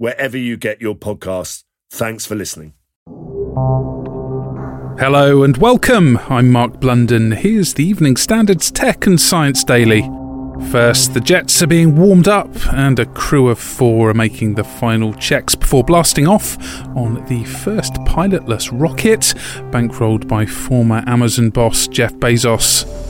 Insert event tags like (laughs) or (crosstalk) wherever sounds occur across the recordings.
wherever you get your podcasts. Thanks for listening. Hello and welcome. I'm Mark Blunden. Here's the Evening Standards Tech and Science Daily. First, the jets are being warmed up, and a crew of four are making the final checks before blasting off on the first pilotless rocket, bankrolled by former Amazon boss Jeff Bezos.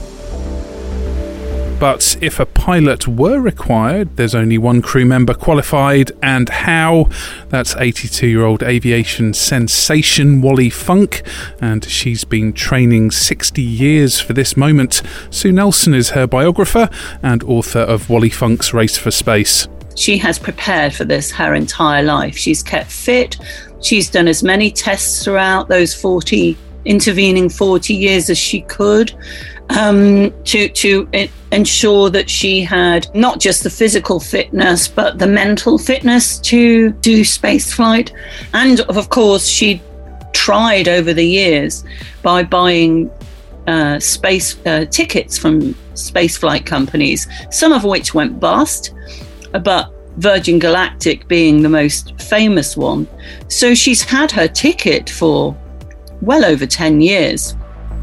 But if a pilot were required, there's only one crew member qualified, and how? That's 82 year old aviation sensation Wally Funk, and she's been training 60 years for this moment. Sue Nelson is her biographer and author of Wally Funk's Race for Space. She has prepared for this her entire life. She's kept fit. She's done as many tests throughout those 40 intervening 40 years as she could um, to to ensure that she had not just the physical fitness but the mental fitness to do space flight, and of course she tried over the years by buying uh, space uh, tickets from space flight companies, some of which went bust, but Virgin Galactic being the most famous one. So she's had her ticket for well over 10 years.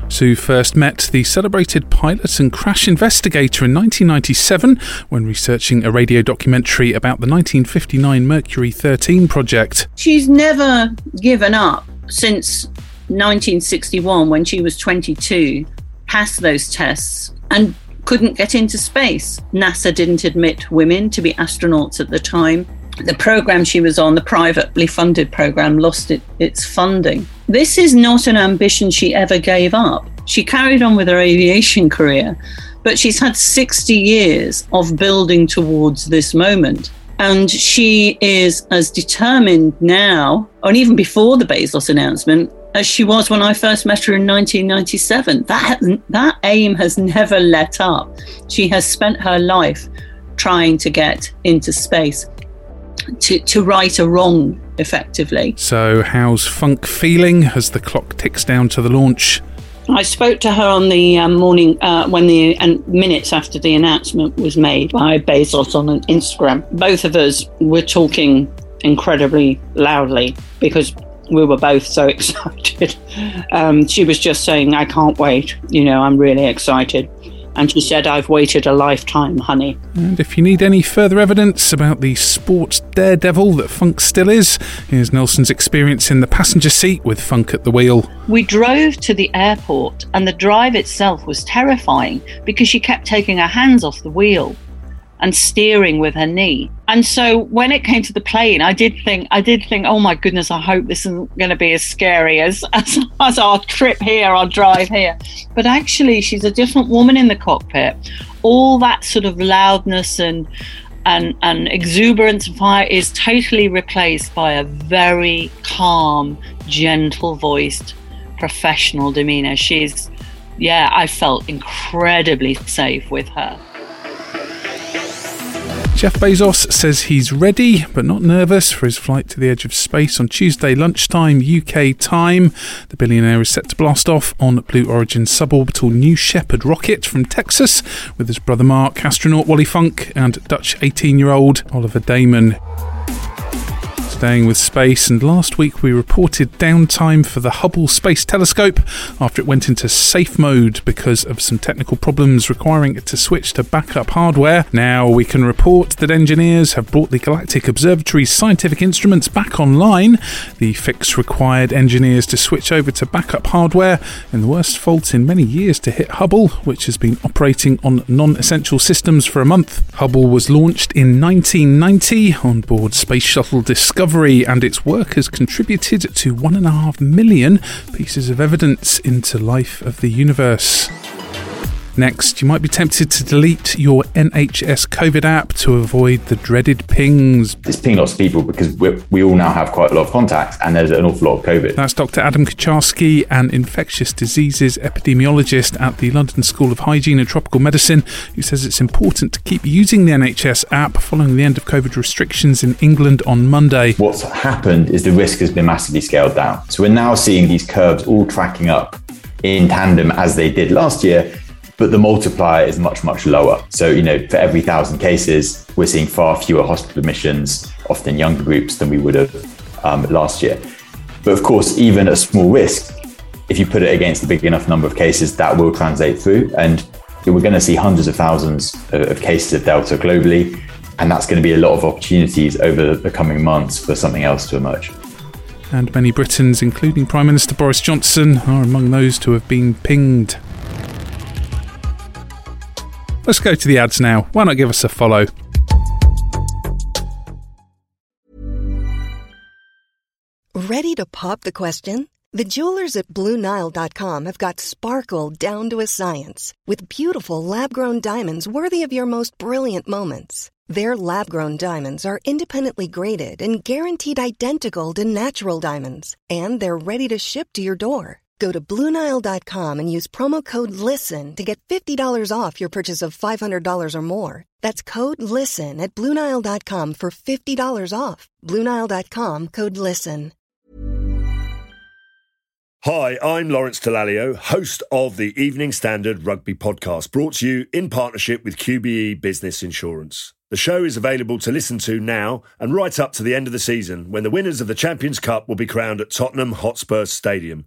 Sue first met the celebrated pilot and crash investigator in 1997 when researching a radio documentary about the 1959 Mercury 13 project. She's never given up since 1961 when she was 22, passed those tests and couldn't get into space. NASA didn't admit women to be astronauts at the time the program she was on, the privately funded program, lost it, its funding. This is not an ambition she ever gave up. She carried on with her aviation career, but she's had 60 years of building towards this moment. And she is as determined now, and even before the Bezos announcement, as she was when I first met her in 1997. That, that aim has never let up. She has spent her life trying to get into space to, to right a wrong effectively. So, how's Funk feeling as the clock ticks down to the launch? I spoke to her on the um, morning uh, when the and minutes after the announcement was made by Bezos on an Instagram. Both of us were talking incredibly loudly because we were both so (laughs) excited. Um, she was just saying, "I can't wait." You know, I'm really excited. And she said, I've waited a lifetime, honey. And if you need any further evidence about the sports daredevil that Funk still is, here's Nelson's experience in the passenger seat with Funk at the wheel. We drove to the airport, and the drive itself was terrifying because she kept taking her hands off the wheel and steering with her knee. And so when it came to the plane, I did think, I did think, oh my goodness, I hope this isn't going to be as scary as, (laughs) as, as our trip here, our drive here. But actually, she's a different woman in the cockpit. All that sort of loudness and and, and exuberance and fire is totally replaced by a very calm, gentle voiced, professional demeanor. She's, yeah, I felt incredibly safe with her. Jeff Bezos says he's ready but not nervous for his flight to the edge of space on Tuesday lunchtime UK time. The billionaire is set to blast off on Blue Origin's suborbital New Shepard rocket from Texas with his brother Mark, astronaut Wally Funk, and Dutch 18 year old Oliver Daemen. Staying with space, and last week we reported downtime for the Hubble Space Telescope after it went into safe mode because of some technical problems requiring it to switch to backup hardware. Now we can report that engineers have brought the Galactic Observatory's scientific instruments back online. The fix required engineers to switch over to backup hardware in the worst fault in many years to hit Hubble, which has been operating on non essential systems for a month. Hubble was launched in 1990 on board Space Shuttle Discovery, and its work has contributed to one and a half million pieces of evidence into life of the universe. Next, you might be tempted to delete your NHS COVID app to avoid the dreaded pings. It's pinging lots of people because we all now have quite a lot of contacts and there's an awful lot of COVID. That's Dr. Adam Kucharski, an infectious diseases epidemiologist at the London School of Hygiene and Tropical Medicine, who says it's important to keep using the NHS app following the end of COVID restrictions in England on Monday. What's happened is the risk has been massively scaled down. So we're now seeing these curves all tracking up in tandem as they did last year but the multiplier is much, much lower. So, you know, for every thousand cases, we're seeing far fewer hospital admissions, often younger groups than we would have um, last year. But of course, even a small risk, if you put it against a big enough number of cases, that will translate through. And we're going to see hundreds of thousands of cases of Delta globally. And that's going to be a lot of opportunities over the coming months for something else to emerge. And many Britons, including Prime Minister Boris Johnson, are among those to have been pinged. Let's go to the ads now. Why not give us a follow? Ready to pop the question? The jewelers at Bluenile.com have got sparkle down to a science with beautiful lab grown diamonds worthy of your most brilliant moments. Their lab grown diamonds are independently graded and guaranteed identical to natural diamonds, and they're ready to ship to your door. Go to Bluenile.com and use promo code LISTEN to get $50 off your purchase of $500 or more. That's code LISTEN at Bluenile.com for $50 off. Bluenile.com code LISTEN. Hi, I'm Lawrence Dallaglio, host of the Evening Standard Rugby Podcast, brought to you in partnership with QBE Business Insurance. The show is available to listen to now and right up to the end of the season when the winners of the Champions Cup will be crowned at Tottenham Hotspur Stadium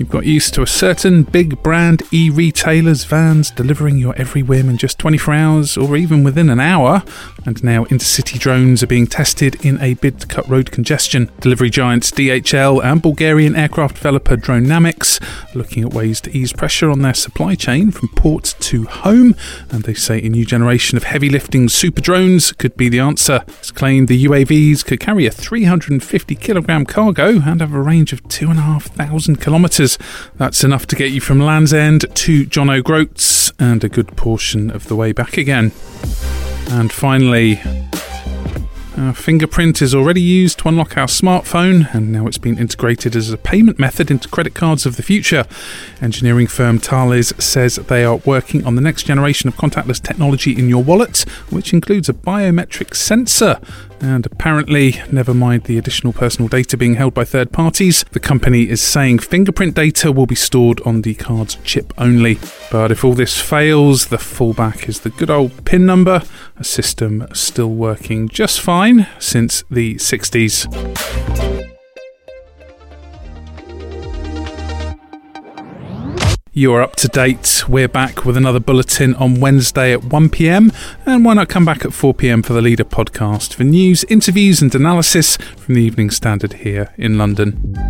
You've got used to a certain big brand e retailers vans delivering your every whim in just 24 hours or even within an hour, and now intercity drones are being tested in a bid to cut road congestion. Delivery giants DHL and Bulgarian aircraft developer Dronamics are looking at ways to ease pressure on their supply chain from port to home, and they say a new generation of heavy lifting super drones could be the answer. It's claimed the UAVs could carry a 350 kilogram cargo and have a range of 2,500 kilometres that's enough to get you from Land's End to John O'Groats and a good portion of the way back again. And finally, our fingerprint is already used to unlock our smartphone, and now it's been integrated as a payment method into credit cards of the future. Engineering firm Thales says they are working on the next generation of contactless technology in your wallet, which includes a biometric sensor and apparently, never mind the additional personal data being held by third parties, the company is saying fingerprint data will be stored on the card's chip only. But if all this fails, the fallback is the good old PIN number, a system still working just fine since the 60s. You are up to date. We're back with another bulletin on Wednesday at 1 pm. And why not come back at 4 pm for the Leader podcast for news, interviews, and analysis from the Evening Standard here in London.